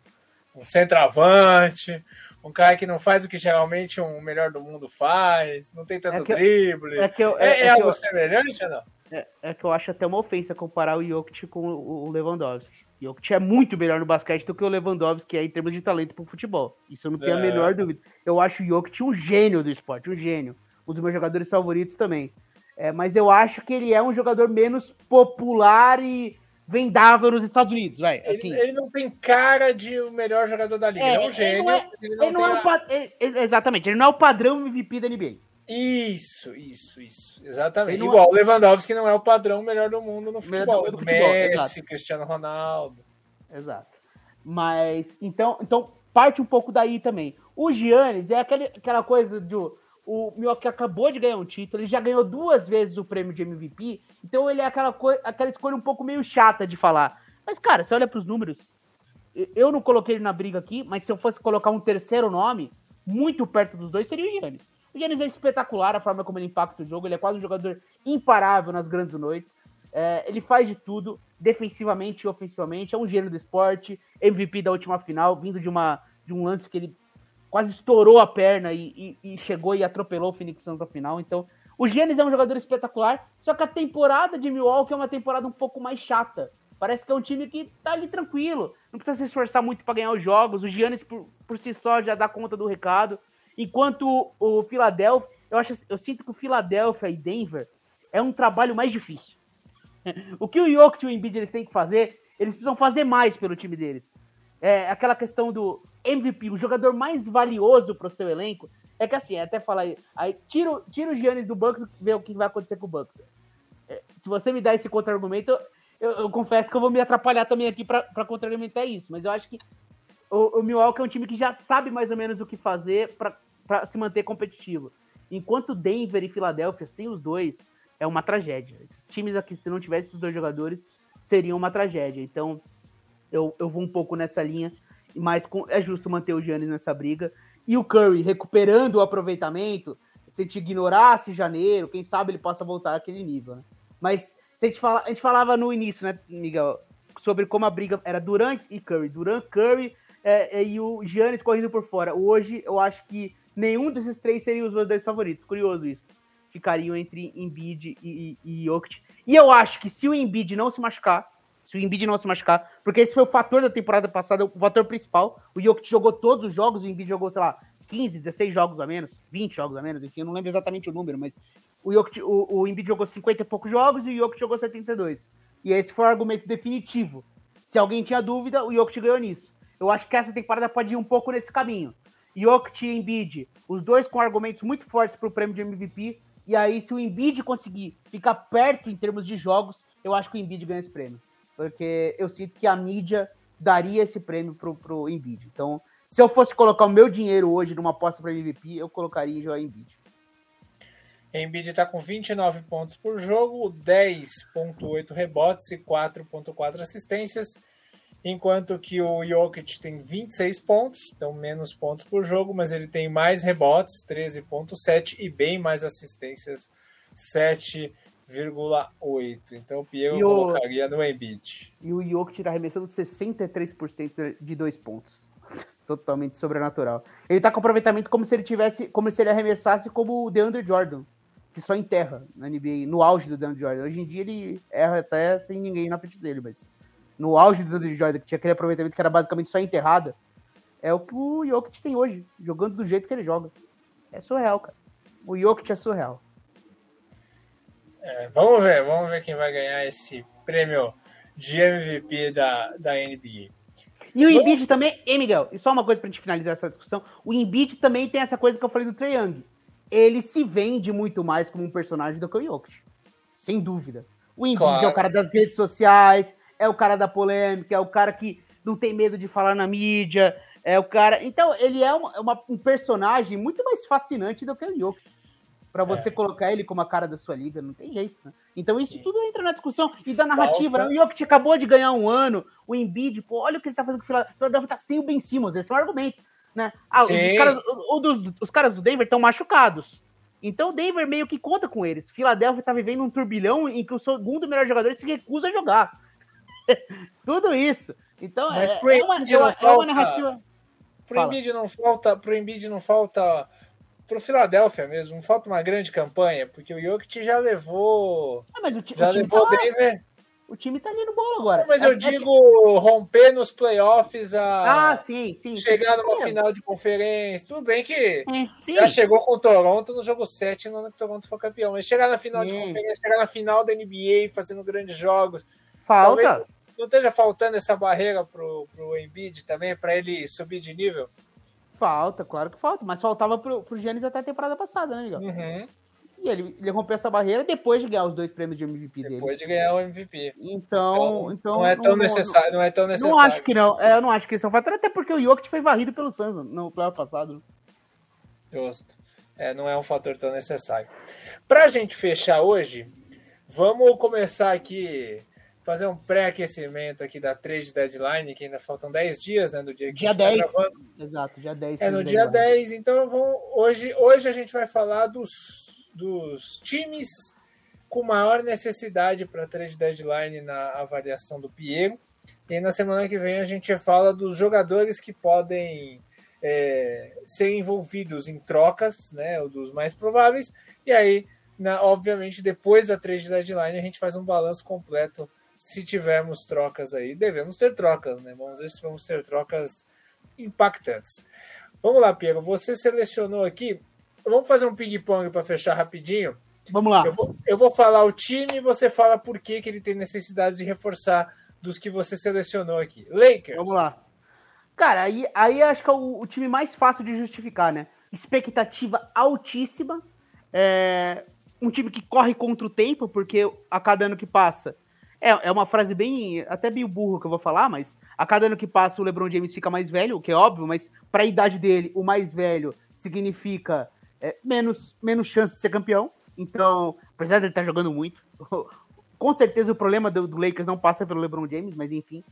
Um centroavante, um cara que não faz o que geralmente um melhor do mundo faz, não tem tanto é drible. é, que eu, é, é, é algo eu, semelhante ou não? É, é, que eu acho até uma ofensa comparar o Jokic com o, o Lewandowski. Jokic é muito melhor no basquete do que o Lewandowski é em termos de talento pro futebol. Isso eu não tenho a é. menor dúvida. Eu acho o Jokic um gênio do esporte, um gênio. Um dos meus jogadores favoritos também. É, mas eu acho que ele é um jogador menos popular e vendável nos Estados Unidos, vai. Assim. Ele, ele, não tem cara de o melhor jogador da liga. É, ele é um gênio. É, ele não, ele não é a... ele, exatamente, ele não é o padrão MVP da NBA. Isso, isso, isso. Exatamente. Igual o Lewandowski não é o padrão melhor do mundo no futebol. Do, do futebol Messi, exato. Cristiano Ronaldo. Exato. Mas, então, então, parte um pouco daí também. O Giannis é aquele, aquela coisa do o Milwaukee acabou de ganhar um título, ele já ganhou duas vezes o prêmio de MVP, então ele é aquela, aquela escolha um pouco meio chata de falar. Mas, cara, você olha para os números, eu não coloquei ele na briga aqui, mas se eu fosse colocar um terceiro nome, muito perto dos dois, seria o Giannis. O Giannis é espetacular a forma como ele impacta o jogo, ele é quase um jogador imparável nas grandes noites. É, ele faz de tudo, defensivamente e ofensivamente. É um gênio do esporte, MVP da última final, vindo de, uma, de um lance que ele quase estourou a perna e, e, e chegou e atropelou o Phoenix Suns na final. Então, o Giannis é um jogador espetacular, só que a temporada de Milwaukee é uma temporada um pouco mais chata. Parece que é um time que tá ali tranquilo, não precisa se esforçar muito para ganhar os jogos. O Giannis, por, por si só, já dá conta do recado. Enquanto o Philadelphia, eu, acho, eu sinto que o Philadelphia e Denver é um trabalho mais difícil. o que o Jokic e o Embiid eles têm que fazer, eles precisam fazer mais pelo time deles. É aquela questão do MVP, o jogador mais valioso para o seu elenco. É que assim, até falar aí, tira, tira o Giannis do Bucks e vê o que vai acontecer com o Bucks. É, se você me dá esse contra-argumento, eu, eu, confesso que eu vou me atrapalhar também aqui para contra-argumentar isso. Mas eu acho que o, o Milwaukee é um time que já sabe mais ou menos o que fazer para se manter competitivo. Enquanto Denver e Filadélfia, sem os dois, é uma tragédia. Esses times aqui, se não tivesse os dois jogadores, seriam uma tragédia. Então, eu, eu vou um pouco nessa linha, mas é justo manter o Giannis nessa briga. E o Curry recuperando o aproveitamento, se a gente ignorasse janeiro, quem sabe ele possa voltar àquele nível. Né? Mas a, gente fala, a gente falava no início, né, Miguel, sobre como a briga era Durant e Curry. Durant, Curry é, é, e o Giannis correndo por fora. Hoje, eu acho que nenhum desses três seria os meus dois favoritos. Curioso isso. Ficariam entre Embiid e, e, e. E eu acho que se o Embiid não se machucar, se o Embiid não se machucar, porque esse foi o fator da temporada passada, o fator principal. O Jokic jogou todos os jogos, o Embiid jogou, sei lá, 15, 16 jogos a menos, 20 jogos a menos, enfim, eu não lembro exatamente o número, mas o, Jokic, o, o Embiid jogou 50 e poucos jogos e o Jokic jogou 72. E esse foi o argumento definitivo. Se alguém tinha dúvida, o Jokic ganhou nisso. Eu acho que essa temporada pode ir um pouco nesse caminho. Jokic e Embiid, os dois com argumentos muito fortes para o prêmio de MVP. E aí, se o Embiid conseguir ficar perto em termos de jogos, eu acho que o Embiid ganha esse prêmio porque eu sinto que a mídia daria esse prêmio pro, pro Embiid. Então, se eu fosse colocar o meu dinheiro hoje numa aposta para MVP, eu colocaria em Embiid. Embiid está com 29 pontos por jogo, 10.8 rebotes e 4.4 assistências, enquanto que o Jokic tem 26 pontos, então menos pontos por jogo, mas ele tem mais rebotes, 13.7 e bem mais assistências, 7 0,8. Então o Piero o... colocaria no Embiid. E o Jokic arremessando 63% de dois pontos. Totalmente sobrenatural. Ele tá com aproveitamento como se ele tivesse, como se ele arremessasse como o DeAndre Jordan, que só enterra na NBA, no auge do DeAndre Jordan. Hoje em dia ele erra até sem ninguém na frente dele, mas no auge do DeAndre Jordan, que tinha aquele aproveitamento que era basicamente só enterrada, é o que o Jokic tem hoje, jogando do jeito que ele joga. É surreal, cara. O Jokic é surreal. É, vamos ver, vamos ver quem vai ganhar esse prêmio de MVP da, da NBA. E o vamos... Embiid também, hein, Miguel? E só uma coisa pra gente finalizar essa discussão. O Embiid também tem essa coisa que eu falei do Trae Young. Ele se vende muito mais como um personagem do que o Jokic. Sem dúvida. O Embiid claro. é o cara das redes sociais, é o cara da polêmica, é o cara que não tem medo de falar na mídia, é o cara. Então, ele é uma, uma, um personagem muito mais fascinante do que o Jokic para você é. colocar ele como a cara da sua liga, não tem jeito, né? Então isso Sim. tudo entra na discussão e da narrativa. Falta... Né? O Jokic acabou de ganhar um ano, o Embiid, pô, olha o que ele tá fazendo com o Philadelphia, tá sem o Ben Simmons, esse é um argumento, né? Ah, os caras, o, dos, os caras do Denver estão machucados. Então o Denver meio que conta com eles. Philadelphia tá vivendo um turbilhão em que o segundo melhor jogador se recusa a jogar. tudo isso. Então Mas é, é, uma, é, uma, é uma narrativa. Pro Embiid não falta, pro Embiid não falta pro Philadelphia mesmo, não falta uma grande campanha, porque o Jokic já levou. Ah, mas o, já o levou tá Denver. O time tá ali no bolo agora. mas é, eu é digo que... romper nos playoffs a. Ah, sim, sim. Chegar numa sim. final de conferência. Tudo bem que é, já chegou com o Toronto no jogo 7 no ano que o Toronto foi campeão. Mas chegar na final de conferência, chegar na final da NBA fazendo grandes jogos. Falta. Não esteja faltando essa barreira pro, pro Embiid também, para ele subir de nível? Falta, claro que falta. Mas faltava pro, pro Giannis até a temporada passada, né, Miguel? Uhum. E ele, ele rompeu essa barreira depois de ganhar os dois prêmios de MVP dele. Depois de ganhar o MVP. Então, então, então não é tão não, necessário, não é tão necessário. Não acho que não. É, eu não acho que isso é um fator, até porque o Jokic foi varrido pelo Suns no playoff passado. Justo. É, não é um fator tão necessário. Pra gente fechar hoje, vamos começar aqui fazer um pré-aquecimento aqui da trade deadline, que ainda faltam 10 dias, né, do dia que dia a gente 10. Tá gravando. Exato, dia 10. É no dia deadline. 10, então vamos, hoje, hoje a gente vai falar dos, dos times com maior necessidade para trade deadline na avaliação do Piero. E na semana que vem a gente fala dos jogadores que podem é, ser envolvidos em trocas, né, dos mais prováveis. E aí, na, obviamente, depois da trade deadline, a gente faz um balanço completo se tivermos trocas aí. Devemos ter trocas, né? Vamos ver se vamos ter trocas impactantes. Vamos lá, Piero. Você selecionou aqui. Vamos fazer um ping-pong para fechar rapidinho. Vamos lá. Eu vou, eu vou, falar o time e você fala por que, que ele tem necessidade de reforçar dos que você selecionou aqui. Lakers. Vamos lá. Cara, aí, aí acho que é o, o time mais fácil de justificar, né? Expectativa altíssima. É, um time que corre contra o tempo, porque a cada ano que passa. É, é uma frase bem. até meio burro que eu vou falar, mas a cada ano que passa o LeBron James fica mais velho, o que é óbvio, mas para a idade dele, o mais velho significa é, menos, menos chance de ser campeão. Então, apesar de ele estar tá jogando muito, com certeza o problema do, do, Lakers não passa pelo LeBron James, mas enfim.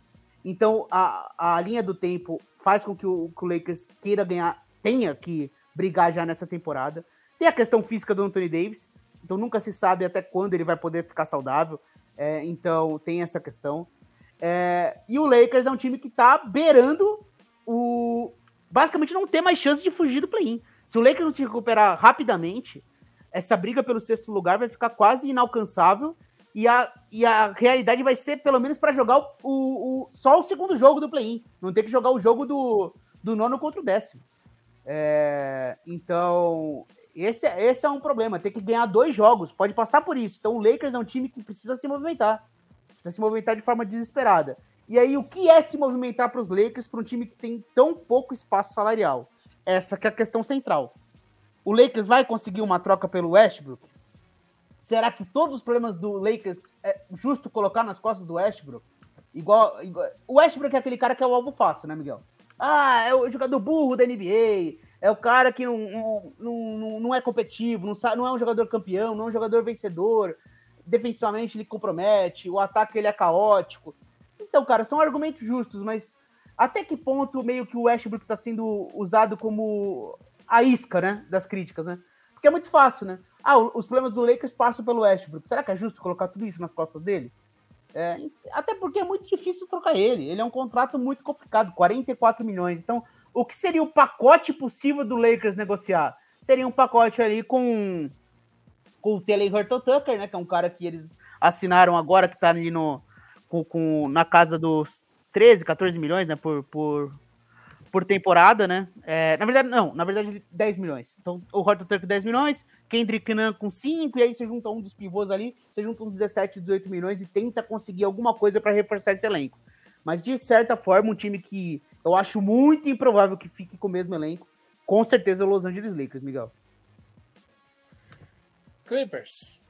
Então, a, a linha do tempo faz com que o, que o Lakers queira ganhar, tenha que brigar já nessa temporada. Tem a questão física do Anthony Davis, então nunca se sabe até quando ele vai poder ficar saudável. É, então tem essa questão. É, e o Lakers é um time que está beirando o. Basicamente não tem mais chance de fugir do play-in. Se o Lakers não se recuperar rapidamente, essa briga pelo sexto lugar vai ficar quase inalcançável. E a, e a realidade vai ser, pelo menos, para jogar o, o, o, só o segundo jogo do play-in. Não ter que jogar o jogo do, do nono contra o décimo. É, então, esse, esse é um problema. Tem que ganhar dois jogos. Pode passar por isso. Então, o Lakers é um time que precisa se movimentar. Precisa se movimentar de forma desesperada. E aí, o que é se movimentar para os Lakers para um time que tem tão pouco espaço salarial? Essa que é a questão central. O Lakers vai conseguir uma troca pelo Westbrook? Será que todos os problemas do Lakers é justo colocar nas costas do Westbrook? Igual, igual... O Westbrook é aquele cara que é o alvo fácil, né, Miguel? Ah, é o jogador burro da NBA, é o cara que não, não, não, não é competitivo, não, sabe, não é um jogador campeão, não é um jogador vencedor. Defensivamente ele compromete, o ataque ele é caótico. Então, cara, são argumentos justos, mas até que ponto meio que o Westbrook está sendo usado como a isca, né, das críticas, né? Porque é muito fácil, né? Ah, os problemas do Lakers passam pelo Westbrook. Será que é justo colocar tudo isso nas costas dele? É, até porque é muito difícil trocar ele. Ele é um contrato muito complicado, 44 milhões. Então, o que seria o pacote possível do Lakers negociar? Seria um pacote ali com, com o Taylor Horton Tucker, né? Que é um cara que eles assinaram agora, que tá ali no, com, com, na casa dos 13, 14 milhões, né? Por, por, por temporada, né? É, na verdade, não, na verdade, 10 milhões. Então, o Horton Tucker 10 milhões, Kendrick Nunn com 5, e aí você junta um dos pivôs ali, você junta uns 17, 18 milhões e tenta conseguir alguma coisa para reforçar esse elenco. Mas, de certa forma, um time que eu acho muito improvável que fique com o mesmo elenco. Com certeza, o Los Angeles Lakers, Miguel. Clippers.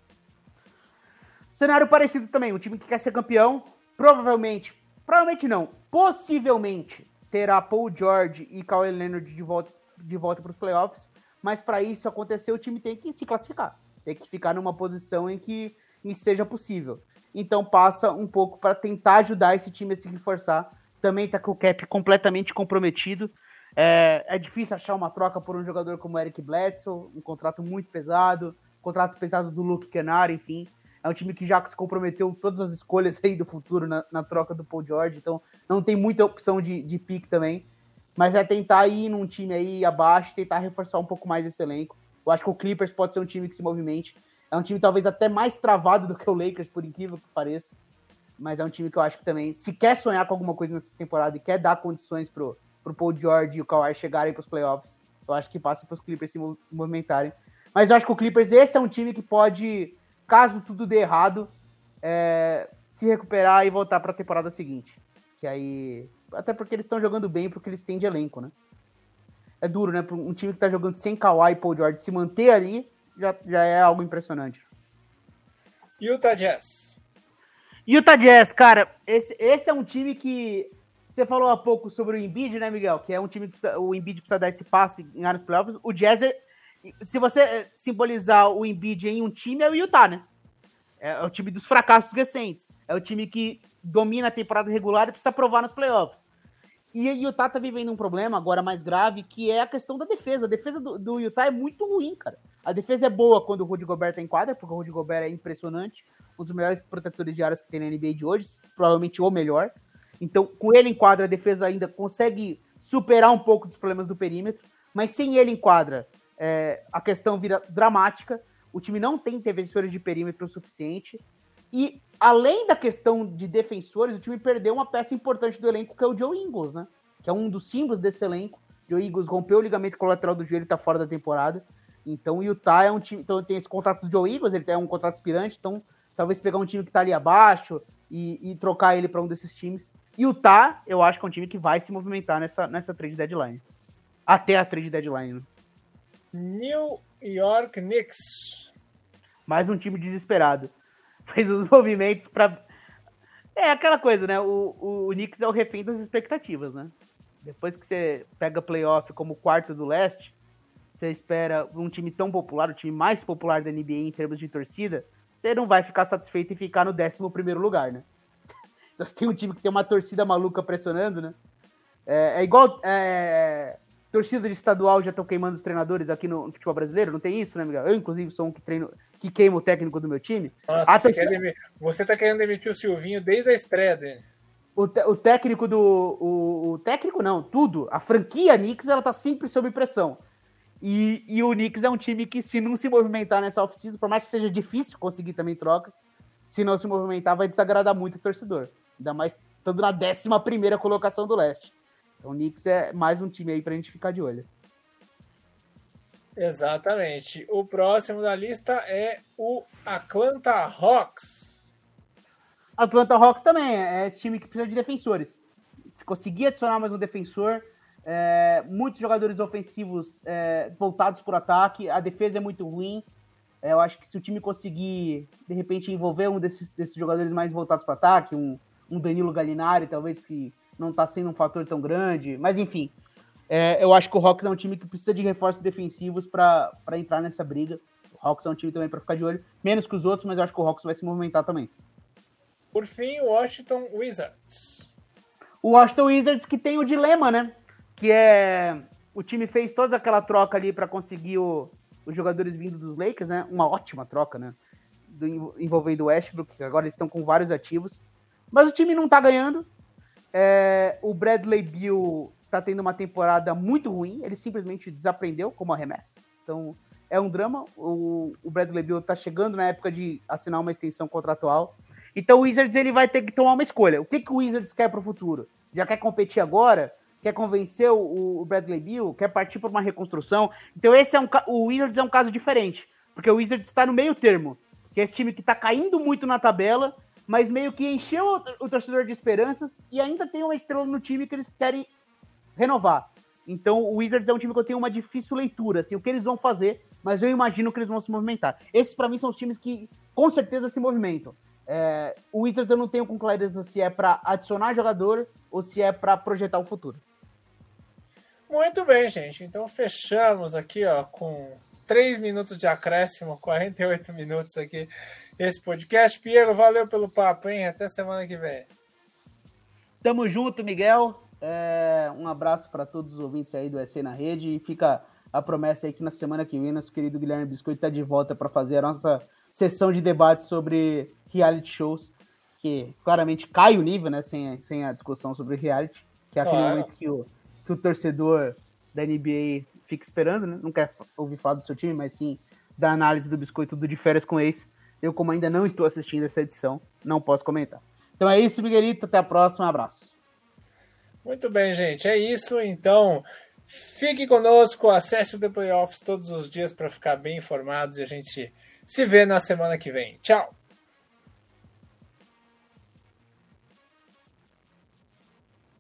Cenário parecido também. Um time que quer ser campeão. Provavelmente, provavelmente não, possivelmente terá Paul George e Kawhi Leonard de volta, de volta para os playoffs. Mas para isso acontecer, o time tem que se classificar. Tem que ficar numa posição em que, em que seja possível. Então passa um pouco para tentar ajudar esse time a se reforçar também está com o cap completamente comprometido. É, é, difícil achar uma troca por um jogador como Eric Bledsoe, um contrato muito pesado, contrato pesado do Luke Kennard, enfim. É um time que já se comprometeu todas as escolhas aí do futuro na, na troca do Paul George, então não tem muita opção de, de pick também. Mas é tentar ir num time aí abaixo, tentar reforçar um pouco mais esse elenco. Eu acho que o Clippers pode ser um time que se movimente. É um time talvez até mais travado do que o Lakers, por incrível que pareça mas é um time que eu acho que também, se quer sonhar com alguma coisa nessa temporada e quer dar condições pro, pro Paul George e o Kawhi chegarem para os playoffs, eu acho que passa para os Clippers se movimentarem. Mas eu acho que o Clippers, esse é um time que pode, caso tudo dê errado, é, se recuperar e voltar para a temporada seguinte. Que aí. Até porque eles estão jogando bem porque eles têm de elenco, né? É duro, né? Um time que está jogando sem Kawhi e Paul George se manter ali já, já é algo impressionante. Utah Jazz. Utah Jazz, cara, esse, esse é um time que. Você falou há pouco sobre o Embiid, né, Miguel? Que é um time que precisa, o Embiid precisa dar esse passe em áreas playoffs. O Jazz, é, se você eh, simbolizar o Embiid em um time, é o Utah, né? É, é o time dos fracassos recentes. É o time que domina a temporada regular e precisa provar nos playoffs. E o Utah tá vivendo um problema agora mais grave, que é a questão da defesa. A defesa do, do Utah é muito ruim, cara. A defesa é boa quando o Rudy Gobert tá em quadra, porque o Rudy Gobert é impressionante. Um dos melhores protetores de áreas que tem na NBA de hoje, provavelmente o melhor. Então, com ele em quadra, a defesa ainda consegue superar um pouco dos problemas do perímetro, mas sem ele em quadra, é, a questão vira dramática. O time não tem defensores de perímetro o suficiente. E além da questão de defensores, o time perdeu uma peça importante do elenco, que é o Joe Ingles, né? Que é um dos símbolos desse elenco. Joe Ingles rompeu o ligamento colateral do joelho e tá fora da temporada. Então o Utah é um time. Então tem esse contrato do Joe Ingles, ele tem um contrato aspirante, então talvez pegar um time que tá ali abaixo e, e trocar ele para um desses times. E o Utah, eu acho que é um time que vai se movimentar nessa, nessa trade deadline. Até a trade deadline. Né? New York Knicks. Mais um time desesperado. Fez os movimentos para É aquela coisa, né? O, o, o Knicks é o refém das expectativas, né? Depois que você pega playoff como quarto do leste, você espera um time tão popular, o time mais popular da NBA em termos de torcida, você não vai ficar satisfeito e ficar no 11 primeiro lugar, né? Então você tem um time que tem uma torcida maluca pressionando, né? É, é igual. É, torcida de estadual já estão queimando os treinadores aqui no, futebol brasileiro, não tem isso, né, Miguel? Eu, inclusive, sou um que treino, que queima o técnico do meu time. Nossa, você, torcida... você tá querendo demitir o Silvinho desde a estreia dele. O, o técnico do. O, o, técnico não, tudo. A franquia Knicks, ela tá sempre sob pressão. E, e o Knicks é um time que, se não se movimentar nessa off-season, por mais que seja difícil conseguir também trocas, se não se movimentar, vai desagradar muito o torcedor. Ainda mais estando na 11 colocação do leste. Então o Knicks é mais um time aí pra gente ficar de olho. Exatamente. O próximo da lista é o Atlanta Hawks. Atlanta Hawks também é esse time que precisa de defensores. Se conseguir adicionar mais um defensor, é, muitos jogadores ofensivos é, voltados por ataque, a defesa é muito ruim. É, eu acho que se o time conseguir, de repente, envolver um desses, desses jogadores mais voltados para ataque, um, um Danilo Gallinari, talvez, que não está sendo um fator tão grande. Mas, enfim, é, eu acho que o Hawks é um time que precisa de reforços defensivos para entrar nessa briga. O Hawks é um time também para ficar de olho, menos que os outros, mas eu acho que o Hawks vai se movimentar também. Por fim, o Washington Wizards. O Washington Wizards que tem o dilema, né? Que é. O time fez toda aquela troca ali para conseguir o, os jogadores vindo dos Lakers, né? Uma ótima troca, né? Do, envolvendo o Westbrook, que agora eles estão com vários ativos. Mas o time não tá ganhando. É, o Bradley Bill tá tendo uma temporada muito ruim. Ele simplesmente desaprendeu como arremessa. Então é um drama. O, o Bradley Bill tá chegando na época de assinar uma extensão contratual. Então o Wizards ele vai ter que tomar uma escolha. O que, que o Wizards quer para o futuro? Já quer competir agora? Quer convencer o, o Bradley Bill? Quer partir para uma reconstrução? Então esse é um o Wizards é um caso diferente, porque o Wizards está no meio termo, que é esse time que está caindo muito na tabela mas meio que encheu o, o torcedor de esperanças e ainda tem uma estrela no time que eles querem renovar. Então o Wizards é um time que eu tenho uma difícil leitura, assim, o que eles vão fazer, mas eu imagino que eles vão se movimentar. Esses para mim são os times que com certeza se movimentam. É, o Wizards eu não tenho com clareza se é para adicionar jogador ou se é para projetar o futuro. Muito bem, gente. Então fechamos aqui, ó, com 3 minutos de acréscimo, 48 minutos aqui esse podcast. Piero, valeu pelo papo, hein? Até semana que vem. Tamo junto, Miguel. É, um abraço para todos os ouvintes aí do SC na Rede. E fica a promessa aí que na semana que vem nosso querido Guilherme Biscoito está de volta para fazer a nossa sessão de debate sobre reality shows, que claramente cai o nível, né? Sem, sem a discussão sobre reality, que é aquele claro. momento que o, que o torcedor da NBA fica esperando, né? Não quer ouvir falar do seu time, mas sim da análise do biscoito do de férias com ex eu, como ainda não estou assistindo essa edição, não posso comentar. Então é isso, Miguelito. Até a próxima. Um abraço. Muito bem, gente. É isso. Então, fique conosco. Acesse o The Playoffs todos os dias para ficar bem informados e a gente se vê na semana que vem. Tchau.